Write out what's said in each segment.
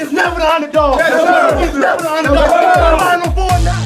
is never the underdog. Yes, sir. He's never the underdog. Final four now.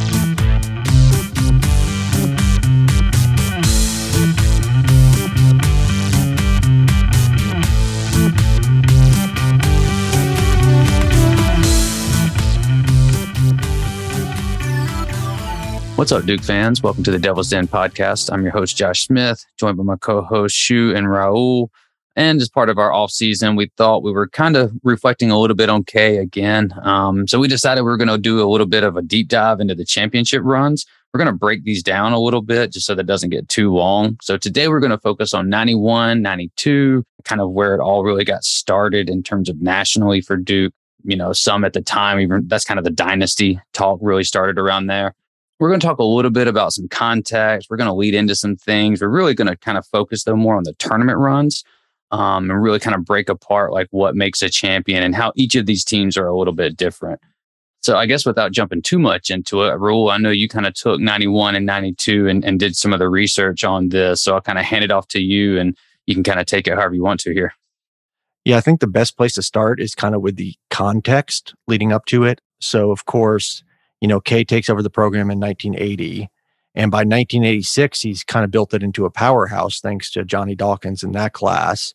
What's up, Duke fans? Welcome to the Devil's Den podcast. I'm your host, Josh Smith, joined by my co host, Shu and Raul. And as part of our off season, we thought we were kind of reflecting a little bit on K again. Um, so we decided we were going to do a little bit of a deep dive into the championship runs. We're going to break these down a little bit just so that doesn't get too long. So today we're going to focus on 91, 92, kind of where it all really got started in terms of nationally for Duke. You know, some at the time, even that's kind of the dynasty talk really started around there. We're going to talk a little bit about some context. We're going to lead into some things. We're really going to kind of focus though more on the tournament runs um, and really kind of break apart like what makes a champion and how each of these teams are a little bit different. So I guess without jumping too much into it, Raul, I know you kind of took 91 and 92 and, and did some of the research on this. So I'll kind of hand it off to you and you can kind of take it however you want to here. Yeah, I think the best place to start is kind of with the context leading up to it. So, of course, you know, K takes over the program in 1980. And by 1986, he's kind of built it into a powerhouse thanks to Johnny Dawkins in that class,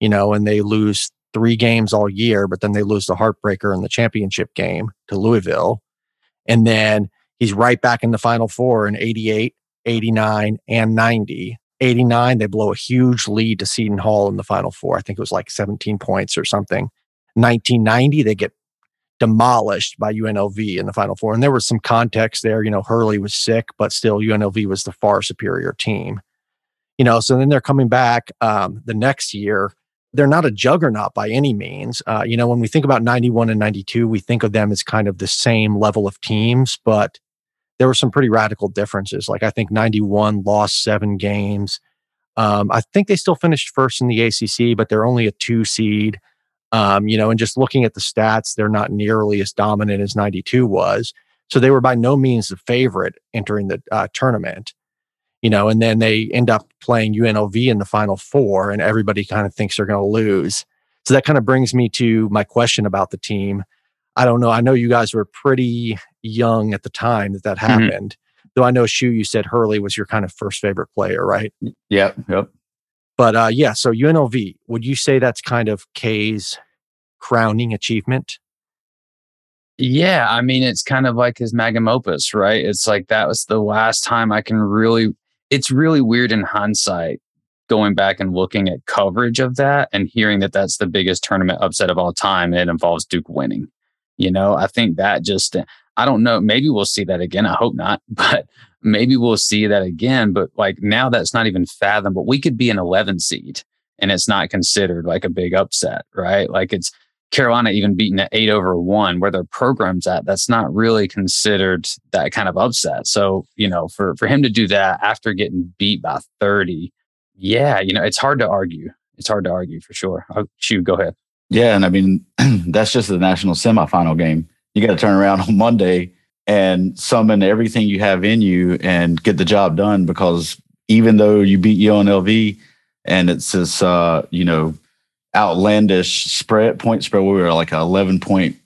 you know, and they lose three games all year, but then they lose the heartbreaker in the championship game to Louisville. And then he's right back in the final four in 88, 89, and 90. 89, they blow a huge lead to Seton Hall in the final four. I think it was like 17 points or something. 1990, they get demolished by UNLV in the Final Four. And there was some context there. You know, Hurley was sick, but still UNLV was the far superior team. You know, so then they're coming back um, the next year. They're not a juggernaut by any means. Uh, you know, when we think about 91 and 92, we think of them as kind of the same level of teams, but there were some pretty radical differences. Like I think 91 lost seven games. Um, I think they still finished first in the ACC, but they're only a two seed. Um, you know, and just looking at the stats, they're not nearly as dominant as 92 was. So they were by no means the favorite entering the uh, tournament, you know, and then they end up playing UNLV in the final four, and everybody kind of thinks they're going to lose. So that kind of brings me to my question about the team. I don't know. I know you guys were pretty young at the time that that mm-hmm. happened. Mm-hmm. Though I know, Shu, you said Hurley was your kind of first favorite player, right? Yep. Yep. But uh, yeah, so UNLV, would you say that's kind of K's crowning achievement? Yeah, I mean, it's kind of like his magnum opus, right? It's like that was the last time I can really, it's really weird in hindsight going back and looking at coverage of that and hearing that that's the biggest tournament upset of all time it involves Duke winning. You know, I think that just, uh, I don't know, maybe we'll see that again. I hope not, but maybe we'll see that again. But like now that's not even fathomable. We could be an 11 seed and it's not considered like a big upset, right? Like it's, Carolina even beaten at eight over one, where their program's at, that's not really considered that kind of upset. So, you know, for, for him to do that after getting beat by 30, yeah, you know, it's hard to argue. It's hard to argue for sure. Oh, shoot, go ahead. Yeah. And I mean, that's just the national semifinal game. You got to turn around on Monday and summon everything you have in you and get the job done because even though you beat UNLV and it's this, uh, you know, outlandish spread point spread. We were like an 11 point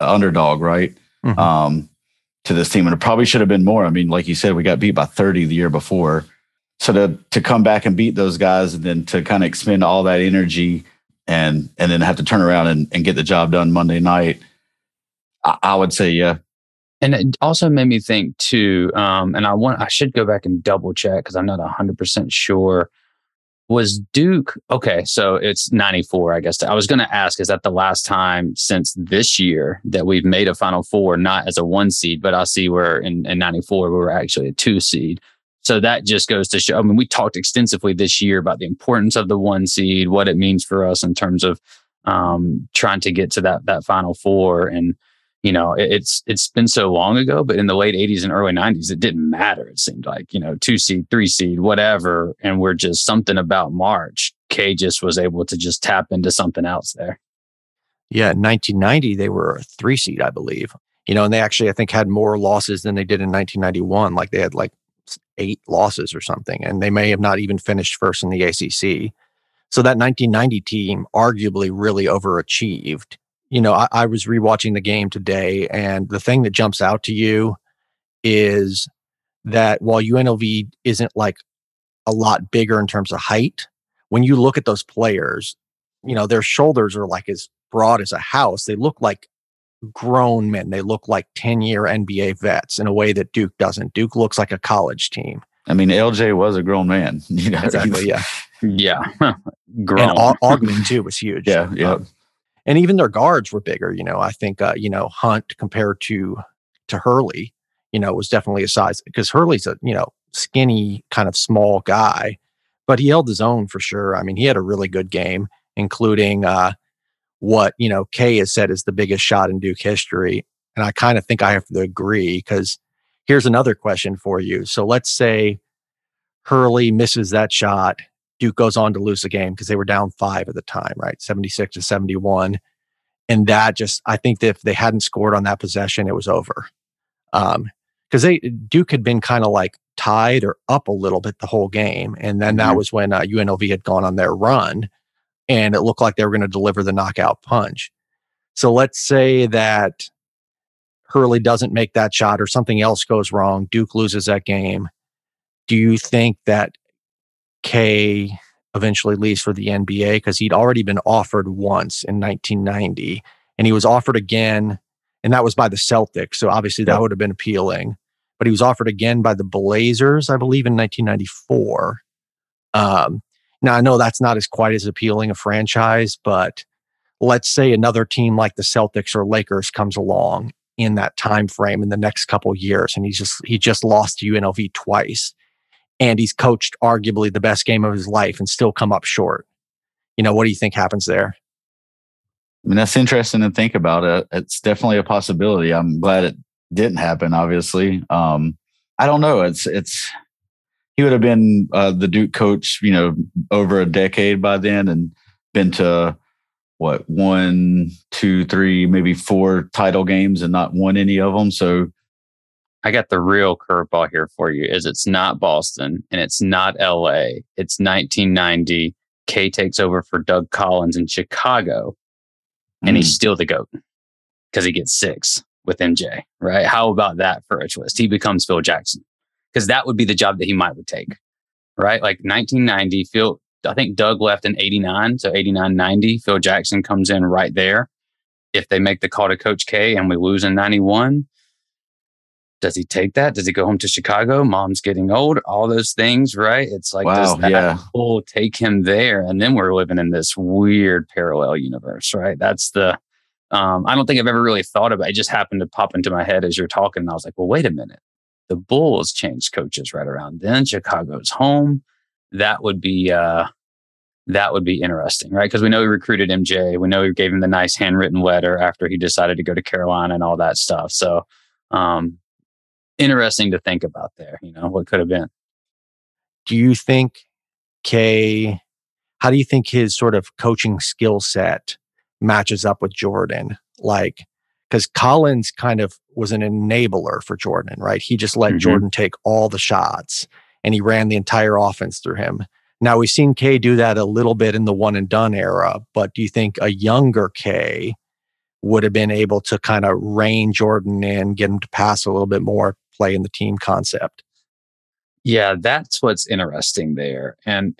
underdog, right? Mm-hmm. Um, to this team. And it probably should have been more. I mean, like you said, we got beat by 30 the year before. So to to come back and beat those guys and then to kind of expend all that energy and and then have to turn around and, and get the job done Monday night, I, I would say yeah. And it also made me think too, um, and I want I should go back and double check because I'm not hundred percent sure was Duke okay? So it's 94, I guess. I was going to ask, is that the last time since this year that we've made a Final Four, not as a one seed, but I see where in, in 94 we were actually a two seed. So that just goes to show. I mean, we talked extensively this year about the importance of the one seed, what it means for us in terms of um, trying to get to that that Final Four, and you know, it's it's been so long ago, but in the late 80s and early 90s, it didn't matter. It seemed like, you know, two seed, three seed, whatever. And we're just something about March. K just was able to just tap into something else there. Yeah, 1990, they were a three seed, I believe. You know, and they actually, I think, had more losses than they did in 1991. Like they had like eight losses or something, and they may have not even finished first in the ACC. So that 1990 team arguably really overachieved you know, I, I was rewatching the game today, and the thing that jumps out to you is that while UNLV isn't like a lot bigger in terms of height, when you look at those players, you know, their shoulders are like as broad as a house. They look like grown men. They look like 10 year NBA vets in a way that Duke doesn't. Duke looks like a college team. I mean, LJ was a grown man. You know, Exactly. Yeah. Yeah. And Grown. Au- Augmon, too, was huge. yeah, yeah. Um, and even their guards were bigger. You know, I think, uh, you know, Hunt compared to, to Hurley, you know, was definitely a size because Hurley's a, you know, skinny kind of small guy, but he held his own for sure. I mean, he had a really good game, including, uh, what, you know, K has said is the biggest shot in Duke history. And I kind of think I have to agree because here's another question for you. So let's say Hurley misses that shot. Duke goes on to lose the game because they were down five at the time, right? 76 to 71. And that just, I think that if they hadn't scored on that possession, it was over. Um, because they Duke had been kind of like tied or up a little bit the whole game. And then that Mhm. was when uh, UNLV had gone on their run and it looked like they were going to deliver the knockout punch. So let's say that Hurley doesn't make that shot or something else goes wrong. Duke loses that game. Do you think that K eventually leaves for the NBA? Because he'd already been offered once in 1990 and he was offered again, and that was by the Celtics. So obviously that would have been appealing. But he was offered again by the Blazers, I believe, in 1994. Um, now I know that's not as quite as appealing a franchise, but let's say another team like the Celtics or Lakers comes along in that time frame in the next couple of years, and he's just he just lost to UNLV twice, and he's coached arguably the best game of his life and still come up short. You know, what do you think happens there? I mean, that's interesting to think about. It. It's definitely a possibility. I'm glad it didn't happen. Obviously, um, I don't know. It's it's he would have been uh, the Duke coach, you know, over a decade by then, and been to what one, two, three, maybe four title games, and not won any of them. So I got the real curveball here for you is it's not Boston and it's not LA. It's 1990. K takes over for Doug Collins in Chicago and he's hmm. still the GOAT because he gets six with MJ, right? How about that for a twist? He becomes Phil Jackson because that would be the job that he might would take, right? Like 1990, Phil, I think Doug left in 89. So 89, 90, Phil Jackson comes in right there. If they make the call to Coach K and we lose in 91, does he take that? Does he go home to Chicago? Mom's getting old, all those things, right? It's like, Wow, does that yeah. pull take him there? And then we're living in this weird parallel universe, right? That's the, um, I don't think I've ever really thought about it. It just happened to pop into my head as you're talking. And I was like, well, wait a minute. The Bulls changed coaches right around then. Chicago's home. That would be, uh, that would be interesting, right? Because we know he recruited MJ. We know he gave him the nice handwritten letter after he decided to go to Carolina and all that stuff. So, um, interesting to think about there. You know what could have been. Do you think K? How do you think his sort of coaching skill set matches up with Jordan? Like, because Collins kind of was an enabler for Jordan, right? He just let Mhm. Jordan take all the shots and he ran the entire offense through him. Now we've seen K do that a little bit in the one and done era, but do you think a younger K would have been able to kind of rein Jordan in, get him to pass a little bit more, play in the team concept? Yeah, that's what's interesting there. And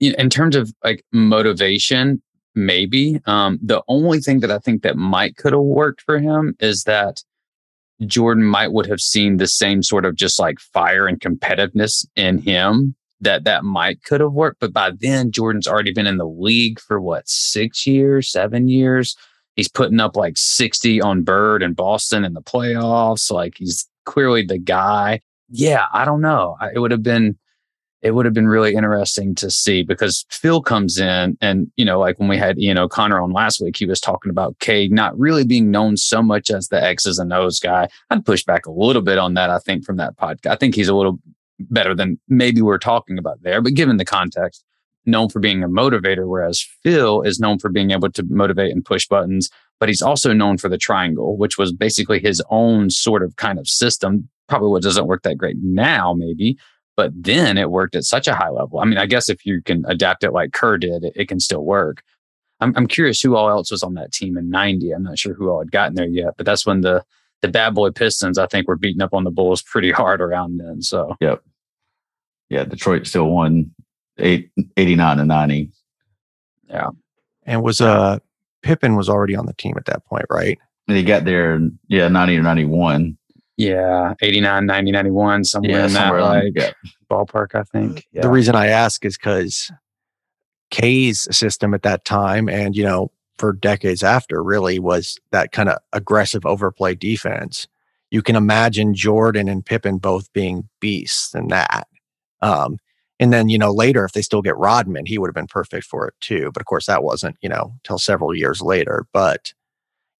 in terms of like motivation, maybe um, the only thing that I think that might could have worked for him is that Jordan might would have seen the same sort of just like fire and competitiveness in him that that might could have worked. But by then, Jordan's already been in the league for what six years, seven years. He's putting up like 60 on Bird and Boston in the playoffs. Like he's clearly the guy. Yeah, I don't know. I, it would have been it would have been really interesting to see because Phil comes in and, you know, like when we had Ian O'Connor on last week, he was talking about K not really being known so much as the X's and O's guy. I'd push back a little bit on that, I think, from that podcast. I think he's a little better than maybe we're talking about there, but given the context, known for being a motivator, whereas Phil is known for being able to motivate and push buttons, but he's also known for the triangle, which was basically his own sort of kind of system. Probably what doesn't work that great now, maybe, but then it worked at such a high level. I mean, I guess if you can adapt it like Kerr did, it, it can still work. I'm, I'm curious who all else was on that team in 90. I'm not sure who all had gotten there yet, but that's when the, the bad boy Pistons, I think, were beating up on the Bulls pretty hard around then. So, yep. Yeah. Detroit still won eight, 89 and 90. Yeah. And was uh Pippen was already on the team at that point, right? And he got there, yeah, 90 or 91. Yeah, 89, 90, 91, somewhere Yeah, in that somewhere like around- yeah. ballpark, I think. Yeah. The reason I ask is because K's system at that time, and you know, for decades after, really was that kind of aggressive overplay defense. You can imagine Jordan and Pippen both being beasts in that. Um, and then, you know, later, if they still get Rodman, he would have been perfect for it too. But of course, that wasn't, you know, till several years later. But,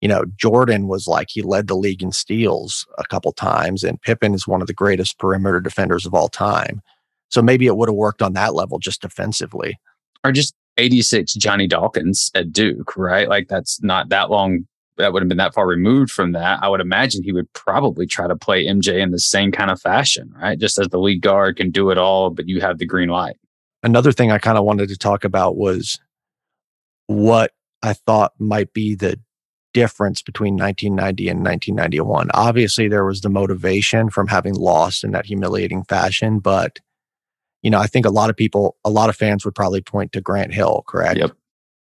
you know, Jordan was like, he led the league in steals a couple times, and Pippen is one of the greatest perimeter defenders of all time. So maybe it would have worked on that level just defensively. or just 86 Johnny Dawkins at Duke, right? Like that's not that long. That would have been that far removed from that. I would imagine he would probably try to play MJ in the same kind of fashion, right? Just as the lead guard can do it all, but you have the green light. Another thing I kind of wanted to talk about was what I thought might be the difference between 1990 and 1991. Obviously, there was the motivation from having lost in that humiliating fashion, but you know, I think a lot of people, a lot of fans would probably point to Grant Hill, correct? Yep.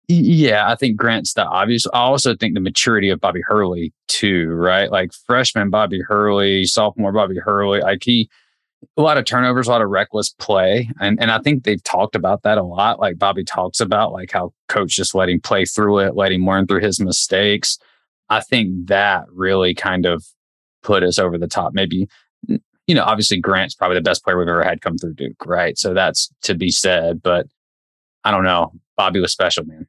Yeah, I think Grant's the obvious. I also think the maturity of Bobby Hurley too, right? Like freshman Bobby Hurley, sophomore Bobby Hurley, like he a lot of turnovers, a lot of reckless play. And and I think they've talked about that a lot. Like Bobby talks about like how coach just let him play through it, let him learn through his mistakes. I think that really kind of put us over the top. Maybe you know, obviously Grant's probably the best player we've ever had come through Duke, right? So that's to be said, but I don't know. Bobby was special, man.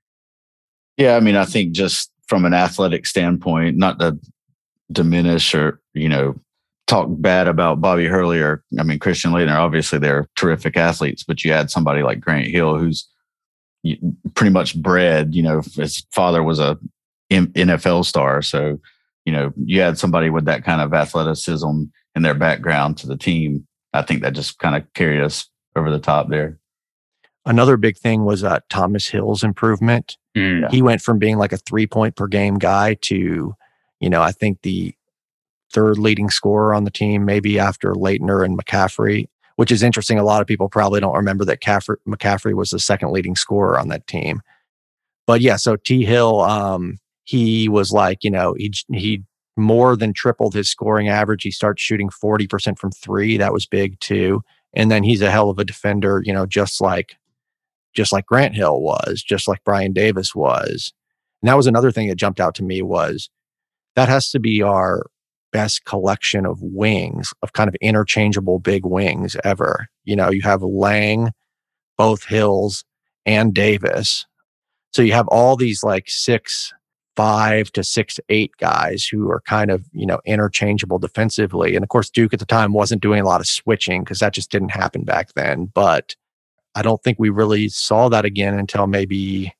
Yeah, I mean, I think just from an athletic standpoint, not to diminish or you know talk bad about Bobby Hurley or I mean Christian Laettner. Obviously, they're terrific athletes, but you had somebody like Grant Hill, who's pretty much bred. You know, his father was a NFL star, so you know you had somebody with that kind of athleticism in their background to the team. I think that just kind of carried us over the top there. Another big thing was uh, Thomas Hill's improvement. Mm. He went from being like a three point per game guy to, you know, I think the third leading scorer on the team, maybe after Laettner and McCaffrey, which is interesting. A lot of people probably don't remember that Caffrey, McCaffrey was the second leading scorer on that team. But yeah, so T Hill, um, he was like, you know, he, he more than tripled his scoring average. He starts shooting 40% from three. That was big too. And then he's a hell of a defender, you know, just like just like Grant Hill was, just like Brian Davis was. And that was another thing that jumped out to me was that has to be our best collection of wings, of kind of interchangeable big wings ever. You know, you have Lang, both Hills and Davis. So you have all these like six, five to six, eight guys who are kind of, you know, interchangeable defensively. And of course, Duke at the time wasn't doing a lot of switching because that just didn't happen back then. But I don't think we really saw that again until maybe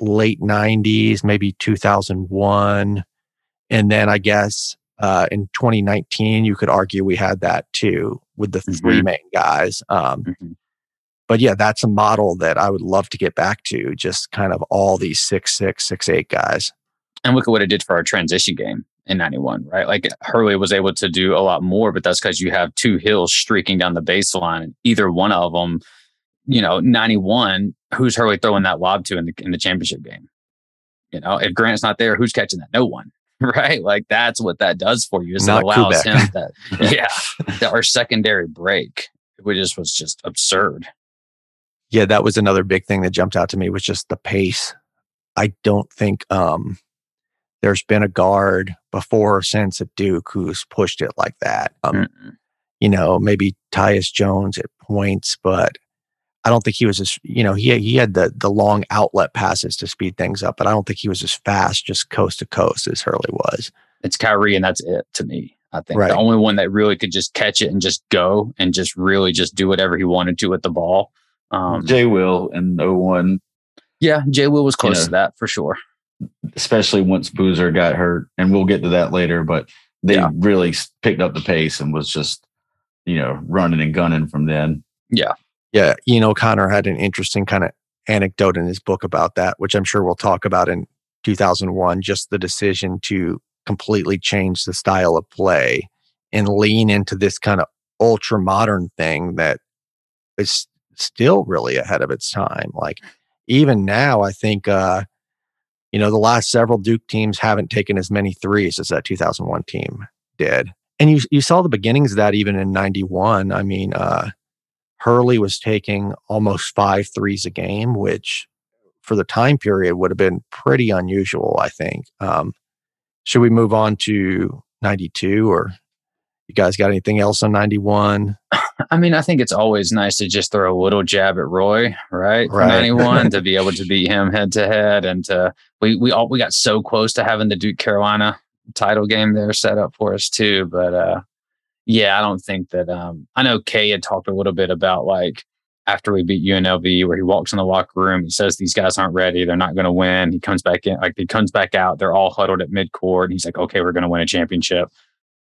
late 90s, maybe 2001. And then I guess uh, in 2019, you could argue we had that too with the three Mhm. main guys. Um, Mhm. but yeah, that's a model that I would love to get back to. Just kind of all these six, six, six, eight guys. And look at what it did for our transition game in 91, right? Like Hurley was able to do a lot more, but that's because you have two hills streaking down the baseline. Either one of them, you know, 91, who's Hurley throwing that lob to in the, in the championship game? You know, if Grant's not there, who's catching that? No one, right? Like that's what that does for you is Not it allows Kubek. him that, yeah, that our secondary break, which just was just absurd. Yeah, that was another big thing that jumped out to me was just the pace. I don't think um, there's been a guard before or since at Duke who's pushed it like that. Um, you know, maybe Tyus Jones at points, but I don't think he was as you know he he had the the long outlet passes to speed things up, but I don't think he was as fast just coast to coast as Hurley was. It's Kyrie, and that's it to me. I think Right. the only one that really could just catch it and just go and just really just do whatever he wanted to with the ball. Um, Jay Will in 01 yeah, Jay Will was close know. to that for sure. especially once Boozer got hurt, and we'll get to that later. But they Yeah. really picked up the pace and was just, you know, running and gunning from then. Yeah, Ian O'Connor had an interesting kind of anecdote in his book about that, which I'm sure we'll talk about in 2001. Just the decision to completely change the style of play and lean into this kind of ultra modern thing that is still really ahead of its time. Like even now, I think uh, you know the last several Duke teams haven't taken as many threes as that 2001 team did, and you you saw the beginnings of that even in '91. I mean, uh, Hurley was taking almost five threes a game, which for the time period would have been pretty unusual. I think. Um, should we move on to 92 or you guys got anything else on 91? I mean, I think it's always nice to just throw a little jab at Roy, right? Right. 91 to be able to beat him head to head. And to, we, we all, we got so close to having the Duke Carolina title game there set up for us too. But, uh, yeah, I don't think that, um, I know K had talked a little bit about like after we beat UNLV where he walks in the locker room, he says, these guys aren't ready. They're not going to win. He comes back in, like he comes back out. They're all huddled at midcourt. And he's like, okay, we're going to win a championship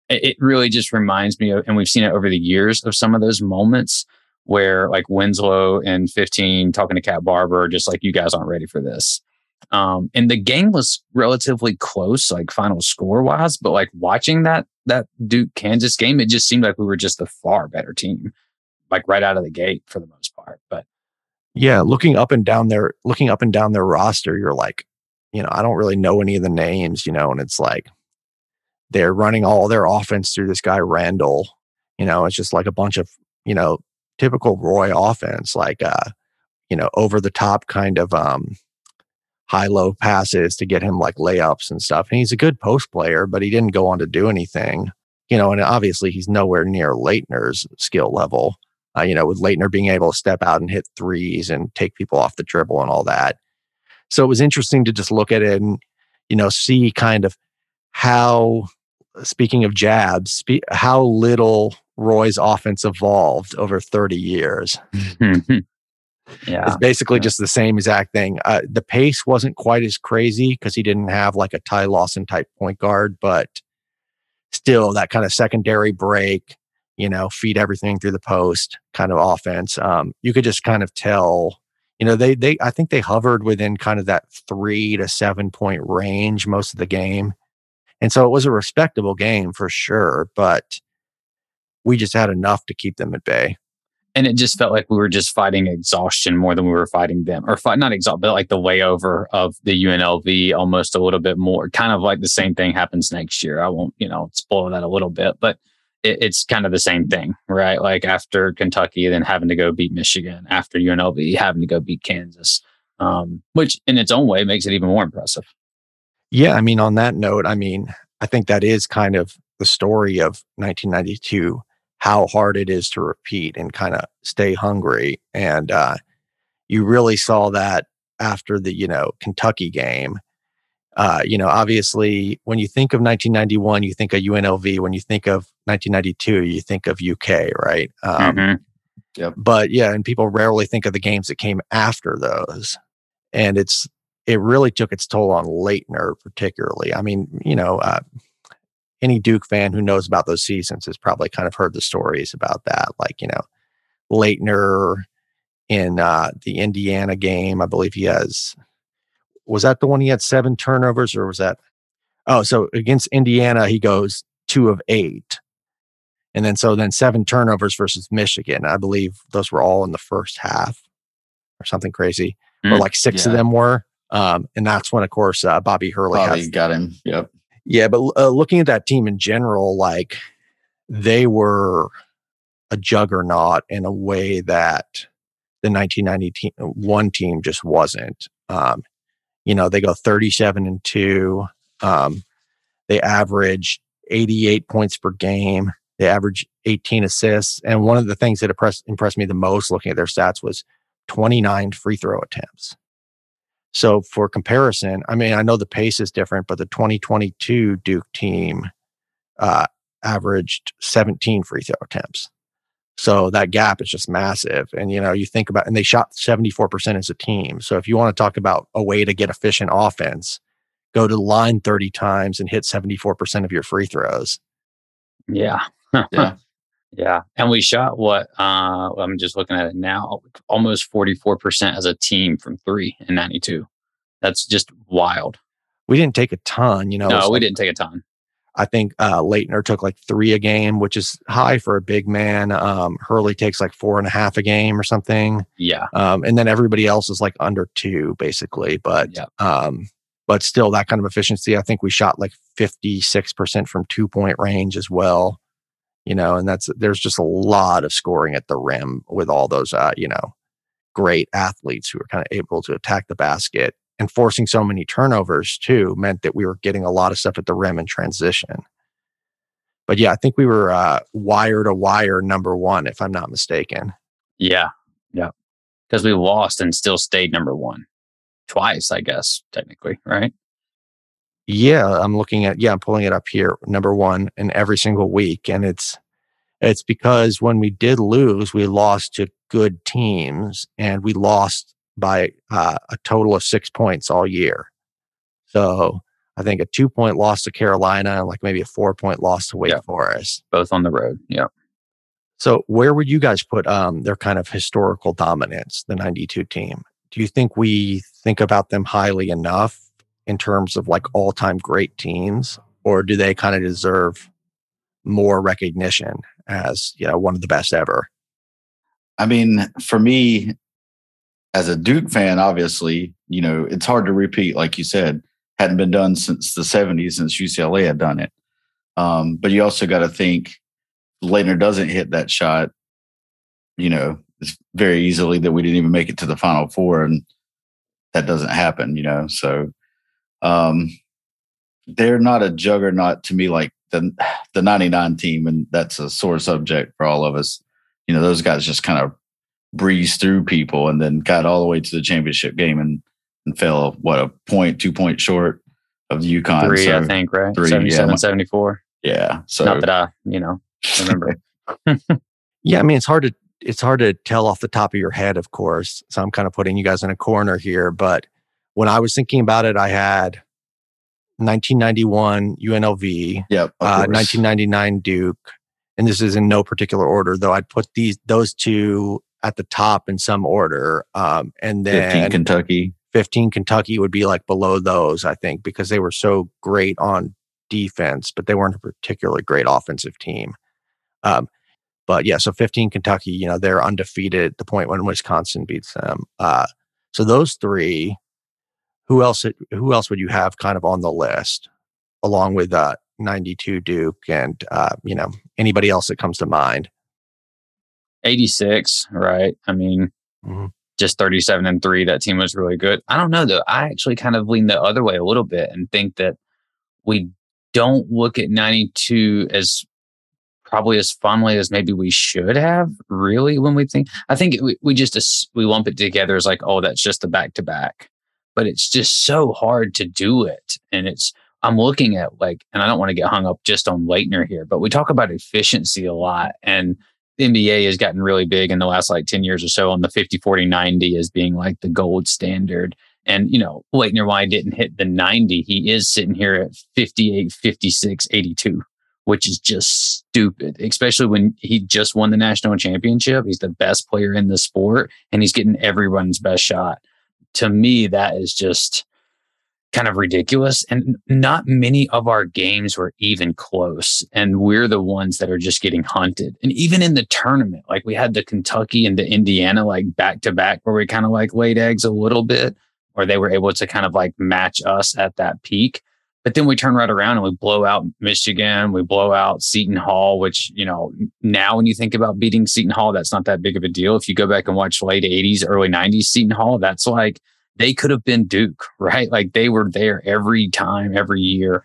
it it really just reminds me of, and we've seen it over the years of some of those moments where like Winslow and 15 talking to Cat Barber, just like you guys aren't ready for this. Um, and the game was relatively close, like final score wise, but like watching that that Duke Kansas game, it just seemed like we were just a far better team, like right out of the gate for the most part. But Yeah, looking up and down their looking up and down their roster, you're like, you know, I don't really know any of the names, you know, and it's like they're running all their offense through this guy Randall. You know, it's just like a bunch of, you know, typical Roy offense, like uh, you know, over the top kind of um high low passes to get him like layups and stuff. And he's a good post player, but he didn't go on to do anything. You know, and obviously he's nowhere near Laettner's skill level uh, you know, with Laettner being able to step out and hit threes and take people off the dribble and all that. So it was interesting to just look at it and, you know, see kind of how, speaking of jabs, spe- how little Roy's offense evolved over 30 years. yeah, It's basically yeah. just the same exact thing. Uh, the pace wasn't quite as crazy because he didn't have like a Ty Lawson type point guard, but still that kind of secondary break, you know, feed everything through the post kind of offense. Um, you could just kind of tell, you know, they they I think they hovered within kind of that three to seven point range most of the game, and so it was a respectable game for sure. But we just had enough to keep them at bay. And it just felt like we were just fighting exhaustion more than we were fighting them, or fight not exhaust, but like the way over of the UNLV almost a little bit more. Kind of like the same thing happens next year. I won't, you know, spoil that a little bit, but it, it's kind of the same thing, right? Like after Kentucky, then having to go beat Michigan, after UNLV, having to go beat Kansas, um, which in its own way makes it even more impressive. Yeah, I mean, on that note, I mean, I think that is kind of the story of 1992, how hard it is to repeat and kind of stay hungry. And uh, you really saw that after the, you know, Kentucky game. Uh, you know, obviously, when you think of 1991, you think of UNLV. When you think of 1992, you think of UK, right? Um, Mhm. but yeah, and people rarely think of the games that came after those. And it's it really took its toll on Laettner, particularly. I mean, you know, uh, any Duke fan who knows about those seasons has probably kind of heard the stories about that. Like, you know, Laettner in uh, the Indiana game, I believe he has. Was that the one he had seven turnovers, or was that? Oh, so against Indiana, he goes two of eight. And then so then seven turnovers versus Michigan. I believe those were all in the first half or something crazy. Or Mm, like six of them were. Um, and that's when, of course, uh, Bobby Hurley Bobby has. got him. Yep. Yeah, but uh, looking at that team in general, like they were a juggernaut in a way that the 1991 team just wasn't. Um, you know, they go 37 and two. Um, they average 88 points per game. They average 18 assists. And one of the things that impressed, impressed me the most looking at their stats was 29 free throw attempts. So for comparison, I mean, I know the pace is different, but the 2022 Duke team uh, averaged 17 free throw attempts. So that gap is just massive. And, you know, you think about, and they shot 74% as a team. So if you want to talk about a way to get efficient offense, go to the line 30 times and hit 74% of your free throws. Yeah. Yeah. Yeah. And we shot what uh I'm just looking at it now, almost 44% as a team from three in 92. That's just wild. We didn't take a ton, you know. No, we like- didn't take a ton. I think uh, Laettner took like three a game, which is high for a big man. Um, Hurley takes like four and a half a game or something. Yeah. Um, and then everybody else is like under two, basically. But yeah. um, but still, that kind of efficiency. I think we shot like fifty six percent from two point range as well. You know, and that's there's just a lot of scoring at the rim with all those uh, you know great athletes who are kind of able to attack the basket and forcing so many turnovers too meant that we were getting a lot of stuff at the rim in transition. But yeah, I think we were uh, wire to wire number one, if I'm not mistaken. Yeah. Yeah. Because we lost and still stayed number one twice, I guess, technically, right? Yeah, I'm looking at yeah, I'm pulling it up here, number one in every single week, and it's it's because when we did lose, we lost to good teams, and we lost by uh, a total of six points all year. So I think a two point loss to Carolina and like maybe a four point loss to Wake Yeah. Forest. Both on the road. Yeah. So where would you guys put um, their kind of historical dominance, the 92 team? Do you think we think about them highly enough in terms of like all-time great teams or do they kind of deserve more recognition as, you know, one of the best ever? I mean, for me, as a Duke fan, obviously, you know, it's hard to repeat, like you said, hadn't been done since the 70s, since UCLA had done it. Um, but you also got to think Laettner doesn't hit that shot, you know, it's very easily that we didn't even make it to the final four and that doesn't happen, you know. So um they're not a juggernaut to me like the the 99 team, and that's a sore subject for all of us. You know, those guys just kind of breezed through people and then got all the way to the championship game and, and fell what a point, two point short of the UConn. Three, So, I think, right? three, yeah. 74. Yeah. So Not that I, you know, remember. Yeah, I mean it's hard to it's hard to tell off the top of your head, of course. So I'm kind of putting you guys in a corner here, but when I was thinking about it, I had 1991 UNLV, yep. uh, 1999 Duke, and this is in no particular order, though. I'd put these those two at the top in some order, um, and 15 then Kentucky. 15 Kentucky would be like below those, I think, because they were so great on defense, but they weren't a particularly great offensive team. Um, but yeah, so 15 Kentucky, you know, they're undefeated at the point when Wisconsin beats them. Uh, so those three, who else? Who else would you have kind of on the list, along with uh, 92 Duke and uh, you know anybody else that comes to mind? 86, right? I mean, Mhm. just 37 and three. That team was really good. I don't know though. I actually kind of lean the other way a little bit and think that we don't look at 92 as probably as fondly as maybe we should have really when we think i think we, we just we lump it together as like oh that's just a back to back but it's just so hard to do it and it's i'm looking at like and i don't want to get hung up just on laettner here but we talk about efficiency a lot and the nba has gotten really big in the last like 10 years or so on the 50 40 90 as being like the gold standard and, you know, Laettner, why didn't hit the 90, he is sitting here at 58, 56, 82, which is just stupid, especially when he just won the national championship. He's the best player in the sport and he's getting everyone's best shot. To me, that is just kind of ridiculous. And not many of our games were even close. And we're the ones that are just getting hunted. And even in the tournament, like we had the Kentucky and the Indiana, like back to back, where we kind of like laid eggs a little bit or they were able to kind of like match us at that peak. But then we turn right around and we blow out Michigan, we blow out Seton Hall, which, you know, now when you think about beating Seton Hall, that's not that big of a deal. If you go back and watch late 80s, early 90s Seton Hall, that's like they could have been Duke, right? Like they were there every time, every year,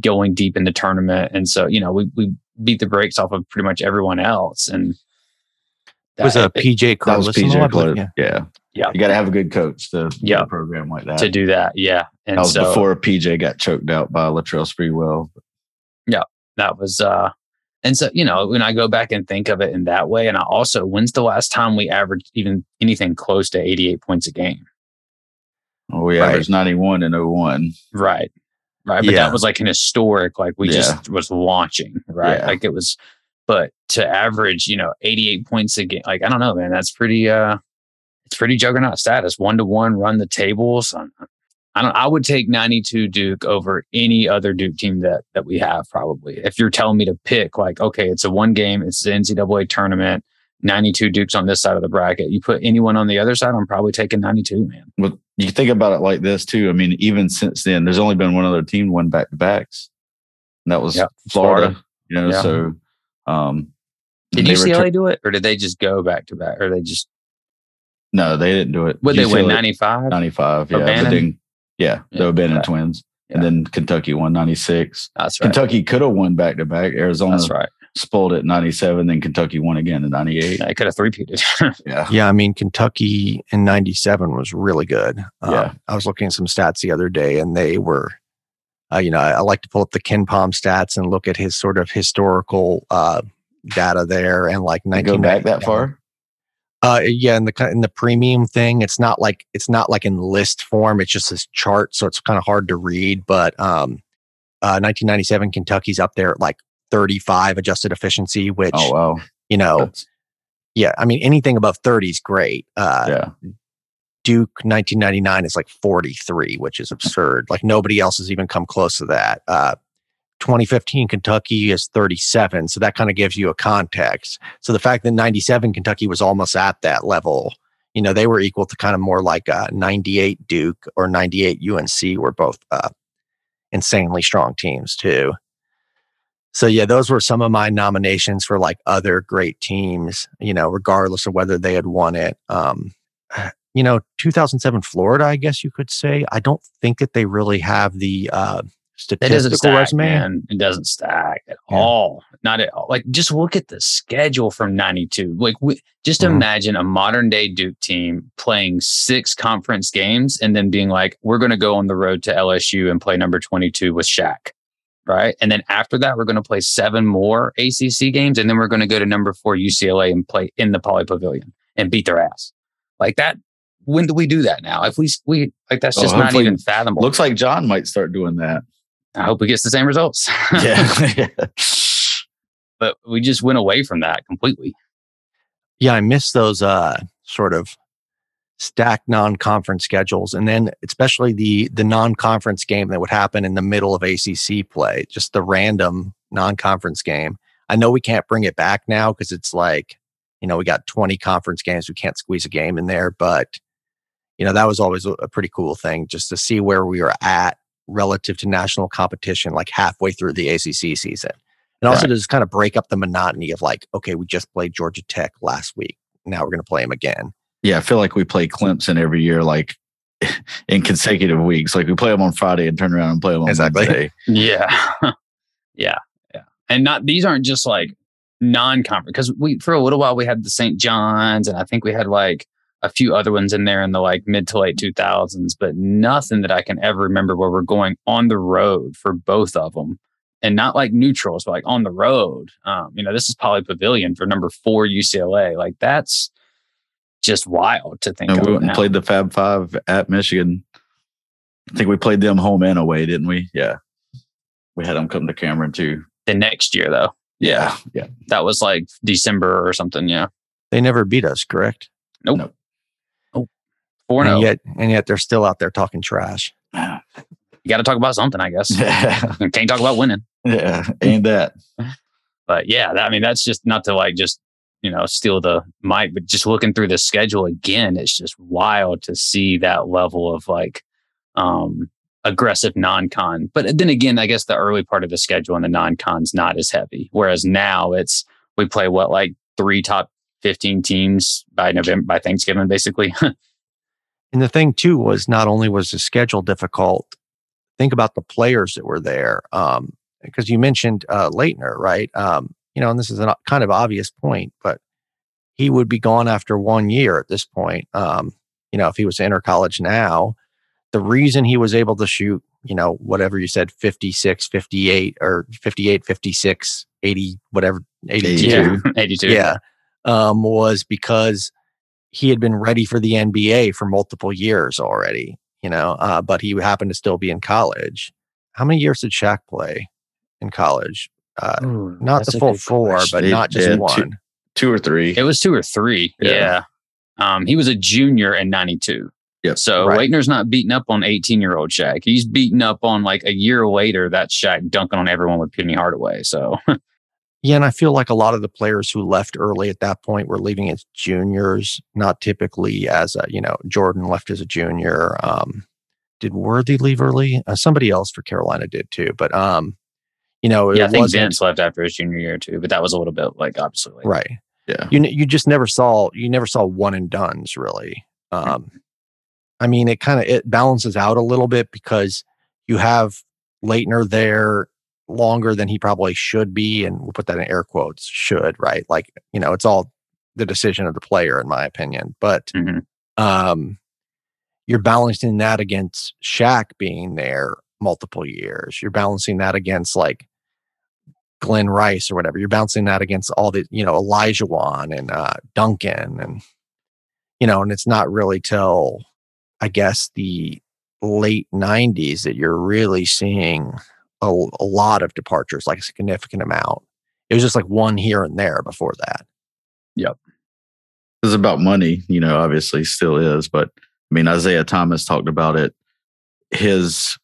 going deep in the tournament. And so, you know, we, we beat the brakes off of pretty much everyone else. And It was a that- PJ That was uh, Carlesimo, PJ believe, yeah. Yeah. Yeah. You got to have a good coach to Yeah. program like that. to do that. Yeah. And that was so before PJ got choked out by Latrell Sprewell. Yeah, that was uh and so you know when i go back and think of it in that way and i also when's the last time we averaged even anything close to 88 points a game Well, we Right. averaged 91 and 01. right right but Yeah. that was like an historic like we Yeah. just was launching right Yeah. like it was but to average, you know, 88 points a game, like I don't know, man, that's pretty uh it's pretty juggernaut status. One to one, run the tables. I don't I would take 92 Duke over any other Duke team that that we have probably. If you're telling me to pick like, okay, it's a one game, it's the NCAA tournament, 92 Dukes on this side of the bracket. You put anyone on the other side, I'm probably taking 92, man. Well, you think about it like this too. I mean, even since then, there's only been one other team won back to backs. And that was Yep, Florida, Florida. You know, Yeah. so um Did they UCLA retur- do it or did they just go back to back or they just no, they didn't do it. would they win 95? 95. Yeah. Bannon? But then, yeah, Yeah, they were Bannon okay. twins. And then Kentucky won 96. That's right. Kentucky could have won back to back. Arizona That's right. spoiled it 97. Then Kentucky won again in 98. They could have three-peated. Yeah. Yeah, I mean Kentucky in '97 was really good. Um, Yeah. I was looking at some stats the other day, and they were, uh, you know, I, I like to pull up the KenPom stats and look at his sort of historical uh, data there, and like They go back that far? Uh, yeah, in the in the premium thing, it's not like it's not like in list form. It's just this chart, so it's kind of hard to read. But um, uh, 1997 Kentucky's up there at like 35 adjusted efficiency, which Oh, wow. you know, That's- yeah, I mean anything above 30 is great. Uh, yeah. Duke 1999 is like 43, which is absurd. Like nobody else has even come close to that. Uh, 2015 Kentucky is 37, so that kind of gives you a context. So the fact that 97 Kentucky was almost at that level, you know, they were equal to kind of more like uh, 98 Duke or 98 UNC were both uh, insanely strong teams too. So yeah, those were some of my nominations for like other great teams, you know, regardless of whether they had won it. Um, you know, 2007 Florida, I guess you could say. I don't think that they really have the uh, statistical stack, resume. man. It doesn't stack at Yeah. all. Not at all. Like, just look at the schedule from '92. Like, we, just Mhm. imagine a modern day Duke team playing six conference games and then being like, "We're going to go on the road to LSU and play number 22 with Shaq." Right. And then after that, we're going to play seven more ACC games. And then we're going to go to number four UCLA and play in the Pauley Pavilion and beat their ass. Like that. When do we do that now? If we, we like, that's Oh, just not even fathomable. Looks like Jon might start doing that. I hope he gets the same results. Yeah. but we just went away from that completely. yeah, I miss those uh, sort of stacked non-conference schedules, and then especially the the non-conference game that would happen in the middle of ACC play, just the random non-conference game. I know we can't bring it back now because it's like, you know, we got 20 conference games, we can't squeeze a game in there, but you know, that was always a, a pretty cool thing just to see where we were at relative to national competition, like halfway through the ACC season. And also Right. to just kind of break up the monotony of like, okay, we just played Georgia Tech last week. Now we're going to play them again. yeah. I feel like we play Clemson every year, like in consecutive weeks. Like we play them on Friday and turn around and play them on Exactly. Wednesday. Yeah. yeah. Yeah. And not these aren't just like non-conference because we for a little while we had the St. John's and I think we had like a few other ones in there in the like mid to late 2000s, but nothing that I can ever remember where we're going on the road for both of them. And not like neutrals, but like on the road. Um, you know, this is Pauley Pavilion for number four UCLA. Like that's just wild to think And of. we went and played the Fab Five at Michigan. I think we played them home and away, didn't we? Yeah. We had them come to Cameron too. the next year though. Yeah. Yeah. That was like December or something. Yeah. They never beat us, correct? Nope. Nope. Oh, four and yet, and yet they're still out there talking trash. You got to talk about something, I guess. Can't talk about winning. yeah. Ain't that? But yeah, that, I mean, that's just not to like just you know steal the mic, but just looking through the schedule again, it's just wild to see that level of like um aggressive non-con. But then again, I guess the early part of the schedule and the non-con's not as heavy. Whereas now it's we play what like three top fifteen teams by November by Thanksgiving, basically. And the thing too was not only was the schedule difficult, think about the players that were there. Um, because you mentioned uh, Laettner, right? Um, you know, and this is a kind of obvious point, but he would be gone after one year at this point. Um, you know, if he was to enter college now, the reason he was able to shoot, you know, whatever you said, 56, 58, or 58, 56, 80, whatever, 82 yeah, eighty-two. yeah, um, was because he had been ready for the NBA for multiple years already, you know, uh, but he happened to still be in college. How many years did Shaq play in college? Uh, Ooh, not the full four, question. but not just Yeah, two- one. Two or three. It was two or three. Yeah. Yeah. Um, he was a junior in 92. Yep. So Right. Laettner's not beating up on 18 year old Shaq. He's beating up on like a year later that Shaq dunking on everyone with Penny Hardaway. So Yeah, and I feel like a lot of the players who left early at that point were leaving as juniors, not typically as a, you know, Jordan left as a junior. Um, did Worthy leave early? Uh, somebody else for Carolina did too, but um, you know, it yeah, I think wasn't Vince left after his junior year too, but that was a little bit like obviously like, right. Yeah. You you just never saw you never saw one and dones really. Um, I mean, it kind of it balances out a little bit because you have Laettner there longer than he probably should be, and we'll put that in air quotes. Should right? Like you know, it's all the decision of the player, in my opinion. But Mhm. um, you're balancing that against Shaq being there multiple years. You're balancing that against like Glen Rice or whatever. You're bouncing that against all the, you know, Olajuwon and uh, Duncan and, you know, and it's not really till, I guess, the late 90s that you're really seeing a, a lot of departures, like a significant amount. It was just like one here and there before that. Yep. It's about money, you know, obviously still is. But I mean, Isiah Thomas talked about it. His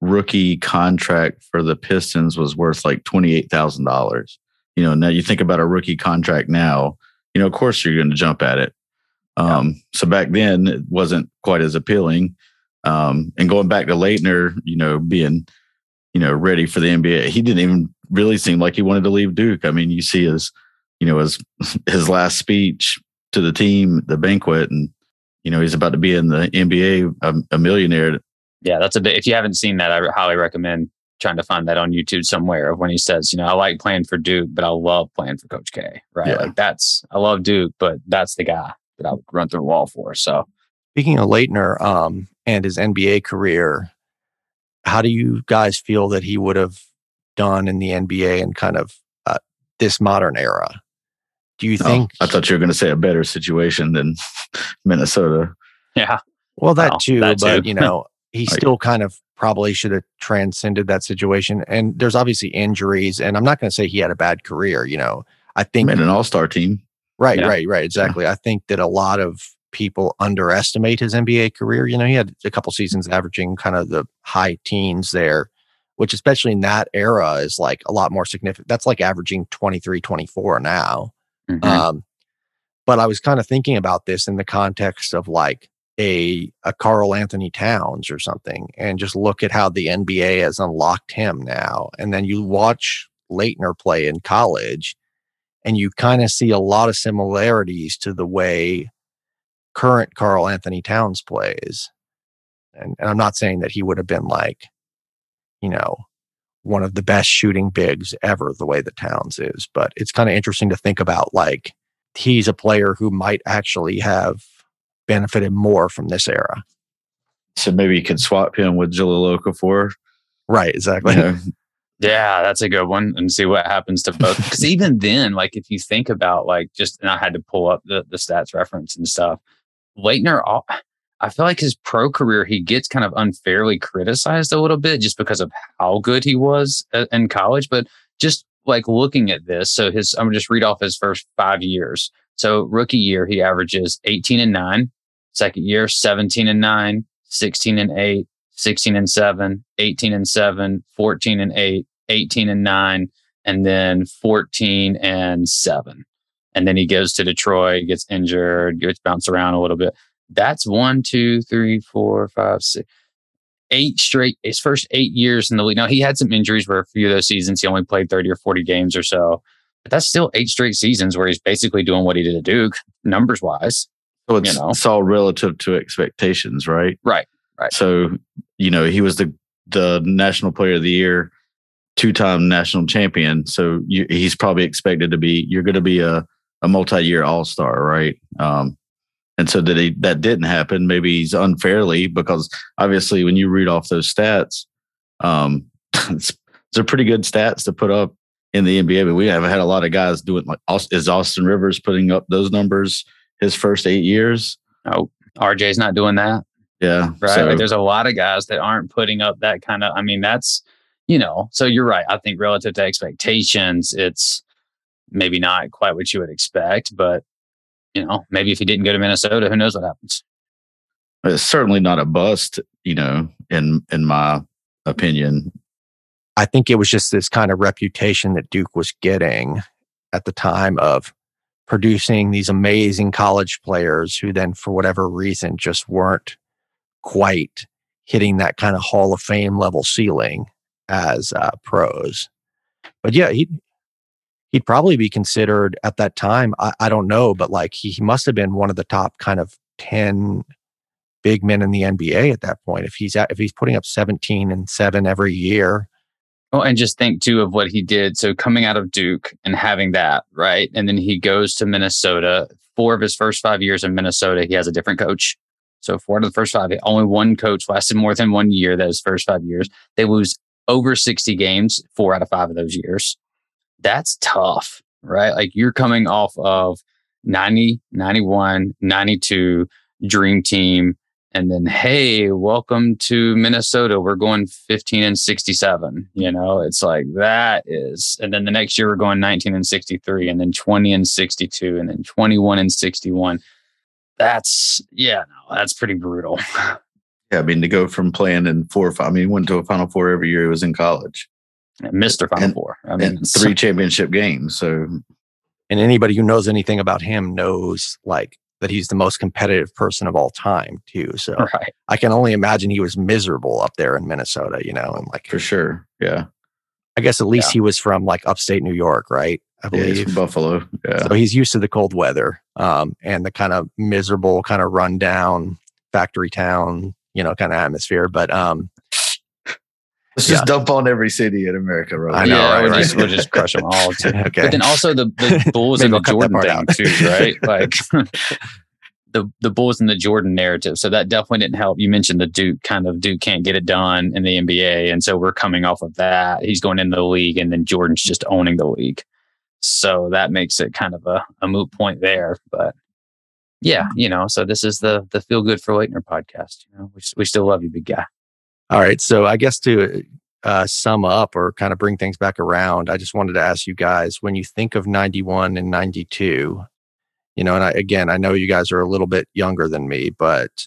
rookie contract for the Pistons was worth like $28,000. You know, now you think about a rookie contract now, you know, of course you're going to jump at it. Um, So back then it wasn't quite as appealing. Um, and going back to Laettner, you know, being, you know, ready for the NBA, he didn't even really seem like he wanted to leave Duke. I mean, you see his, you know, his his last speech to the team, the banquet, and you know he's about to be in the NBA, a, a millionaire. yeah, that's a bit. If you haven't seen that, I highly recommend trying to find that on YouTube somewhere of when he says, you know, I like playing for Duke, but I love playing for Coach K. Right? Yeah. Like that's I love Duke, but that's the guy that I would run through a wall for. So Speaking of Laettner um, and his NBA career, how do you guys feel that he would have done in the NBA and kind of uh, this modern era? Do you Oh, think? I thought you were going to say a better situation than Minnesota. yeah, well, that well, too, that but too. you know, he still kind of probably should have transcended that situation. And there's obviously injuries, and I'm not going to say he had a bad career. You know, I think Made an All Star team. Right, Yeah. right, right. Exactly. I think that a lot of people underestimate his NBA career. You know, he had a couple seasons averaging kind of the high teens there, which especially in that era is like a lot more significant. That's like averaging 23, 24 now. Mhm. Um, but I was kind of thinking about this in the context of like a a Carl Anthony Towns or something, and just look at how the NBA has unlocked him now. And then you watch Laettner play in college, and you kind of see a lot of similarities to the way current Carl Anthony Towns plays. And, and I'm not saying that he would have been like, you know, one of the best shooting bigs ever, the way that Towns is. But it's kind of interesting to think about like he's a player who might actually have benefited more from this era. So maybe you could swap him with Jahlil Okafor. Right, exactly. You know, Yeah, that's a good one, and see what happens to both. Because even then, like if you think about like just, and I had to pull up the the stats reference and stuff. Laettner, I feel like his pro career he gets kind of unfairly criticized a little bit just because of how good he was uh, in college. But just like looking at this, so his I'm gonna just read off his first five years. So rookie year he averages 18 and nine. Second year 17 and nine, 16 and eight, 16 and 7, 18 and 7, 14 and 8, 18 and 9, and then 14 and 7. And then he goes to Detroit, gets injured, gets bounced around a little bit. That's one, two, three, four, five, six, eight straight, his first eight years in the league. Now, he had some injuries where a few of those seasons he only played 30 or 40 games or so. But that's still eight straight seasons where he's basically doing what he did at Duke, numbers wise. so it's, You know. it's all relative to expectations, right? Right, right. So you know he was the the national player of the year, two time national champion. So you, he's probably expected to be. You're going to be a a multi year All Star, right? Um, and so that he, that didn't happen. Maybe he's unfairly because obviously when you read off those stats, um, it's, they're pretty good stats to put up in the NBA. But we haven't had a lot of guys doing like is Austin Rivers putting up those numbers his first eight years. Oh, RJ's not doing that. Yeah, right? So, like there's a lot of guys that aren't putting up that kind of. I mean, that's you know, so you're right. I think relative to expectations, it's maybe not quite what you would expect, but you know, maybe if he didn't go to Minnesota, who knows what happens. It's certainly not a bust, you know, in in my opinion. I think it was just this kind of reputation that Duke was getting at the time of producing these amazing college players who then, for whatever reason, just weren't quite hitting that kind of Hall of Fame level ceiling as uh, pros. But yeah, he he'd probably be considered at that time. I, I don't know, but like he, he must have been one of the top kind of ten big men in the NBA at that point. If he's at, if he's putting up seventeen and seven every year, Oh, and just think too of what he did. So coming out of Duke and having that, right? And then he goes to Minnesota. Four of his first five years in Minnesota, he has a different coach. So four of the first five, only one coach lasted more than one year. Those first five years, they lose over 60 games, four out of five of those years. That's tough, right? Like you're coming off of 90, 91, 92 dream team and then hey welcome to minnesota. We're going 15 and 67 you know? It's like that is and then the next year we're going 19 and 63 and then 20 and 62 and then 21 and 61 that's yeah no that's pretty brutal. Yeah i mean to go from playing in four i mean went to a final four every year he was in college mr final and, four i mean three championship games so and anybody who knows anything about him knows like that he's the most competitive person of all time too. So right. I can only imagine he was miserable up there in Minnesota, you know, and like for sure. Yeah. I guess at least yeah. he was from like upstate New York, right? I believe yeah, Buffalo. Yeah. So he's used to the cold weather um, and the kind of miserable, kind of rundown factory town, you know, kind of atmosphere. But um, Let's just dump on every city in America, right? I know, yeah, right, we'll, right. Just, we'll just crush them all. Too. okay. But then also the, the Bulls and the Jordan thing out. too, right? Like the the Bulls and the Jordan narrative. So that definitely didn't help. You mentioned the Duke kind of Duke can't get it done in the NBA, and so we're coming off of that. He's going into the league, and then Jordan's just owning the league. So that makes it kind of a, a moot point there. But yeah, you know, so this is the the feel good for Laettner podcast. You know, we we still love you, big guy. All right. So I guess to uh, sum up or kind of bring things back around, I just wanted to ask you guys when you think of 91 and 92, you know, and I, again, I know you guys are a little bit younger than me, but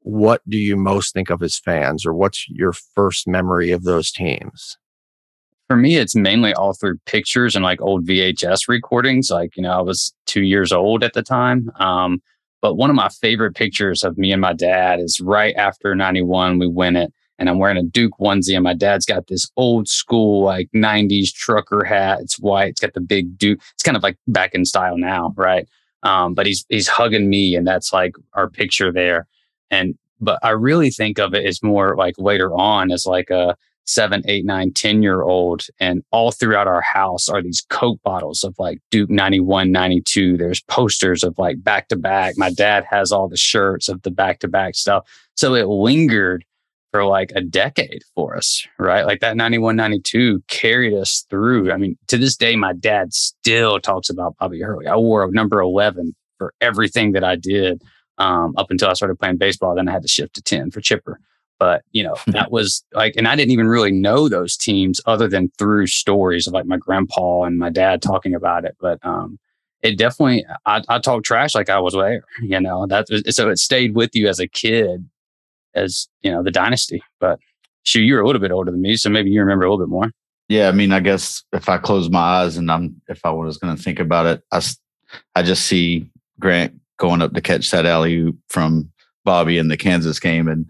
what do you most think of as fans or what's your first memory of those teams? For me, it's mainly all through pictures and like old VHS recordings. Like, you know, I was two years old at the time. Um, but one of my favorite pictures of me and my dad is right after 91, we win it and I'm wearing a Duke onesie, and my dad's got this old school like '90s trucker hat. It's white. It's got the big Duke. It's kind of like back in style now, right? Um, but he's he's hugging me, and that's like our picture there. And but I really think of it as more like later on as like a seven, eight, nine, 10 year old. And all throughout our house are these Coke bottles of like Duke 91, 92. There's posters of like back to back. My dad has all the shirts of the back to back stuff. So it lingered for like a decade for us, right? Like that 91, 92 carried us through. I mean, to this day, my dad still talks about Bobby Hurley. I wore a number 11 for everything that I did um, up until I started playing baseball. Then I had to shift to 10 for Chipper. But, you know, that was like, and I didn't even really know those teams other than through stories of like my grandpa and my dad talking about it. But, um, it definitely, I, I talk trash like I was there, you know, that so it stayed with you as a kid as you know the dynasty. But shoot, you're a little bit older than me, so maybe you remember a little bit more. Yeah, I mean, I guess if I close my eyes and I'm if I was going to think about it, I I just see Grant going up to catch that alley from Bobby in the Kansas game, and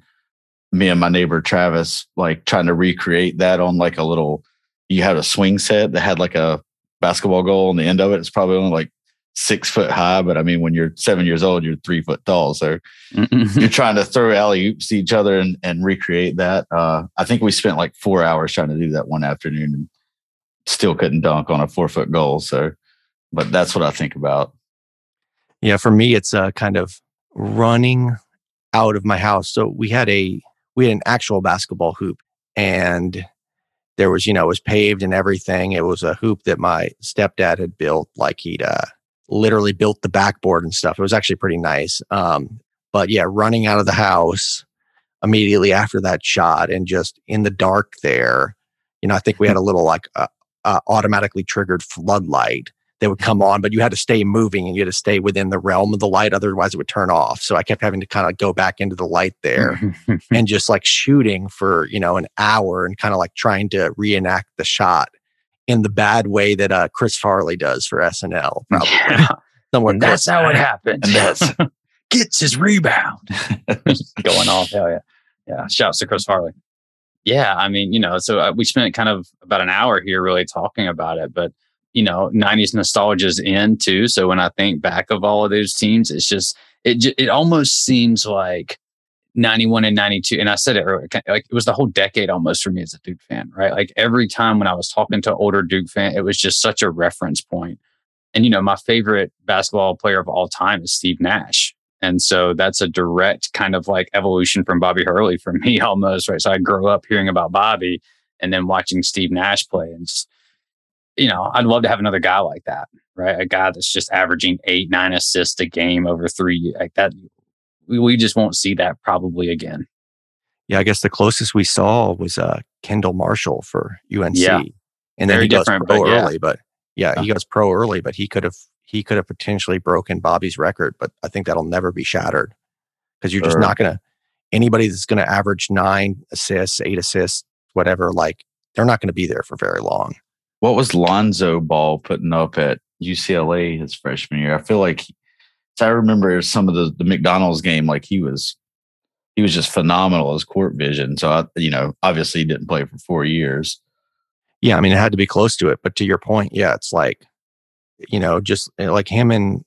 me and my neighbor Travis like trying to recreate that on like a little. You had a swing set that had like a basketball goal on the end of it. It's probably only like six foot high, but I mean, when you're seven years old, you're three foot tall. So you're trying to throw alley oops to each other and, and recreate that. Uh, I think we spent like four hours trying to do that one afternoon and still couldn't dunk on a four foot goal. So, but that's what I think about. Yeah, for me, it's uh, kind of running out of my house. So we had a we had an actual basketball hoop, and there was you know it was paved and everything. It was a hoop that my stepdad had built, like he'd uh, literally built the backboard and stuff. It was actually pretty nice. Um, but yeah, running out of the house immediately after that shot and just in the dark there, you know, I think we had a little like uh, uh, automatically triggered floodlight that would come on, but you had to stay moving and you had to stay within the realm of the light. Otherwise, it would turn off. So I kept having to kind of go back into the light there and just like shooting for, you know, an hour and kind of like trying to reenact the shot in the bad way that uh, Chris Farley does for SNL. Probably. Yeah. And that's how it happened. That's Gets his rebound. Going off. Hell yeah. Yeah. Shouts to Chris Farley. Yeah. I mean, you know, so uh, we spent kind of about an hour here really talking about it, but you know, 90s nostalgia is in too. So when I think back of all of those teams, it's just, it, it almost seems like 91 and 92. And I said it earlier, like it was the whole decade almost for me as a Duke fan, right? Like every time when I was talking to older Duke fan, it was just such a reference point. And, you know, my favorite basketball player of all time is Steve Nash. And so that's a direct kind of like evolution from Bobby Hurley for me almost, right? So I grew up hearing about Bobby and then watching Steve Nash play and just, you know, I'd love to have another guy like that, right? A guy that's just averaging eight, nine assists a game over three, like that. We, we just won't see that probably again. Yeah, I guess the closest we saw was uh, Kendall Marshall for UNC. Yeah. And then Very he goes pro but yeah. early, but yeah, he goes pro early, but he could have he could have potentially broken Bobby's record, but I think that'll never be shattered because you're just not gonna anybody that's gonna average nine assists, eight assists, whatever, like they're not gonna be there for very long. what was Lonzo Ball putting up at UCLA his freshman year? I feel like so I remember some of the the McDonald's game, like he was he was just phenomenal as court vision. So I, you know, obviously he didn't play for four years. Yeah, I mean it had to be close to it, but to your point, yeah, it's like you know, just uh, like him and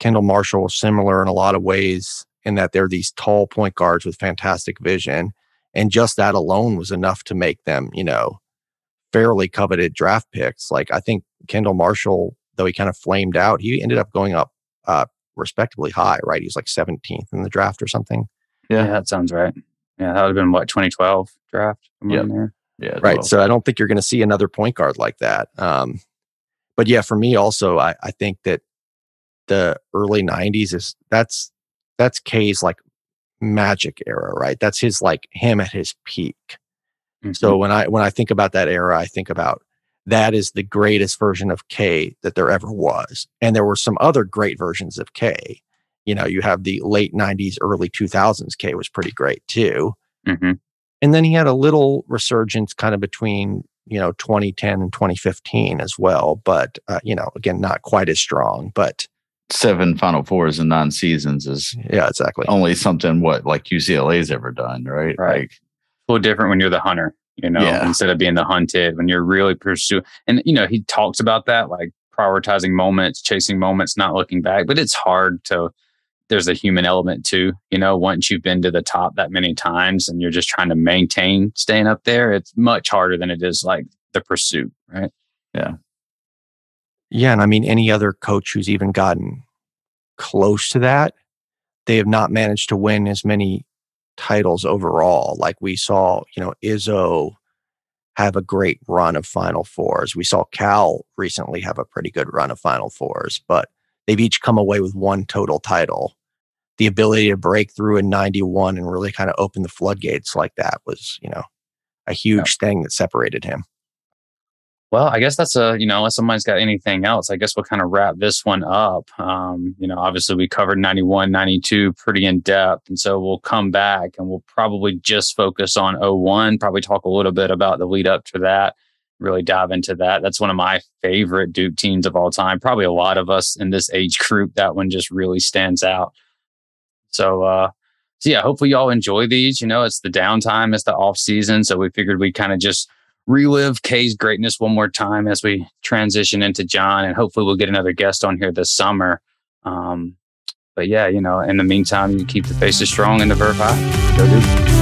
Kendall Marshall similar in a lot of ways in that they're these tall point guards with fantastic vision. And just that alone was enough to make them, you know, fairly coveted draft picks. Like I think Kendall Marshall, though he kind of flamed out, he ended up going up uh respectably high, right? He was like 17th in the draft or something. Yeah, that sounds right. Yeah, that would have been what, 2012 draft? somewhere in there? Yeah, Right. well, So I don't think you're going to see another point guard like that. Um, but yeah, for me also, I, I think that the early '90s is that's that's K's like magic era, right? That's his like him at his peak. So when I when I think about that era, I think about that is the greatest version of K that there ever was. And there were some other great versions of K. You know, you have the late '90s, early 2000s. K was pretty great too hmm and then he had a little resurgence kind of between you know 2010 and 2015 as well but uh, you know again not quite as strong but seven Final Fours in nine seasons is yeah exactly only something what like UCLA's ever done, right? Right. Like, a little different when you're the hunter, you know, Yeah. instead of being the hunted, when you're really pursuing. And, you know, he talks about that, like prioritizing moments, chasing moments, not looking back. But it's hard to, there's a human element too, you know, once you've been to the top that many times and you're just trying to maintain staying up there, it's much harder than it is like the pursuit, right? yeah Yeah. and i mean any other coach who's even gotten close to that they have not managed to win as many titles overall like we saw you know izzo have a great run of final fours. We saw cal recently have a pretty good run of final fours but they've each come away with one total title. The ability to break through in 91 and really kind of open the floodgates like that was you know a huge thing that separated him Well, I guess that's a, you know, unless somebody's got anything else, I guess we'll kind of wrap this one up. Um, you know, obviously we covered 91, 92 pretty in depth. And so we'll come back and we'll probably just focus on 01, probably talk a little bit about the lead up to that, really dive into that. That's one of my favorite Duke teams of all time. Probably a lot of us in this age group, that one just really stands out. So, uh, so yeah, hopefully y'all enjoy these. You know, it's the downtime, it's the off season. So we figured we kind of just relive K's greatness one more time as we transition into Jon, and hopefully we'll get another guest on here this summer. Um, but yeah, you know, in the meantime, you keep the faces strong and the verb high. Go Duke.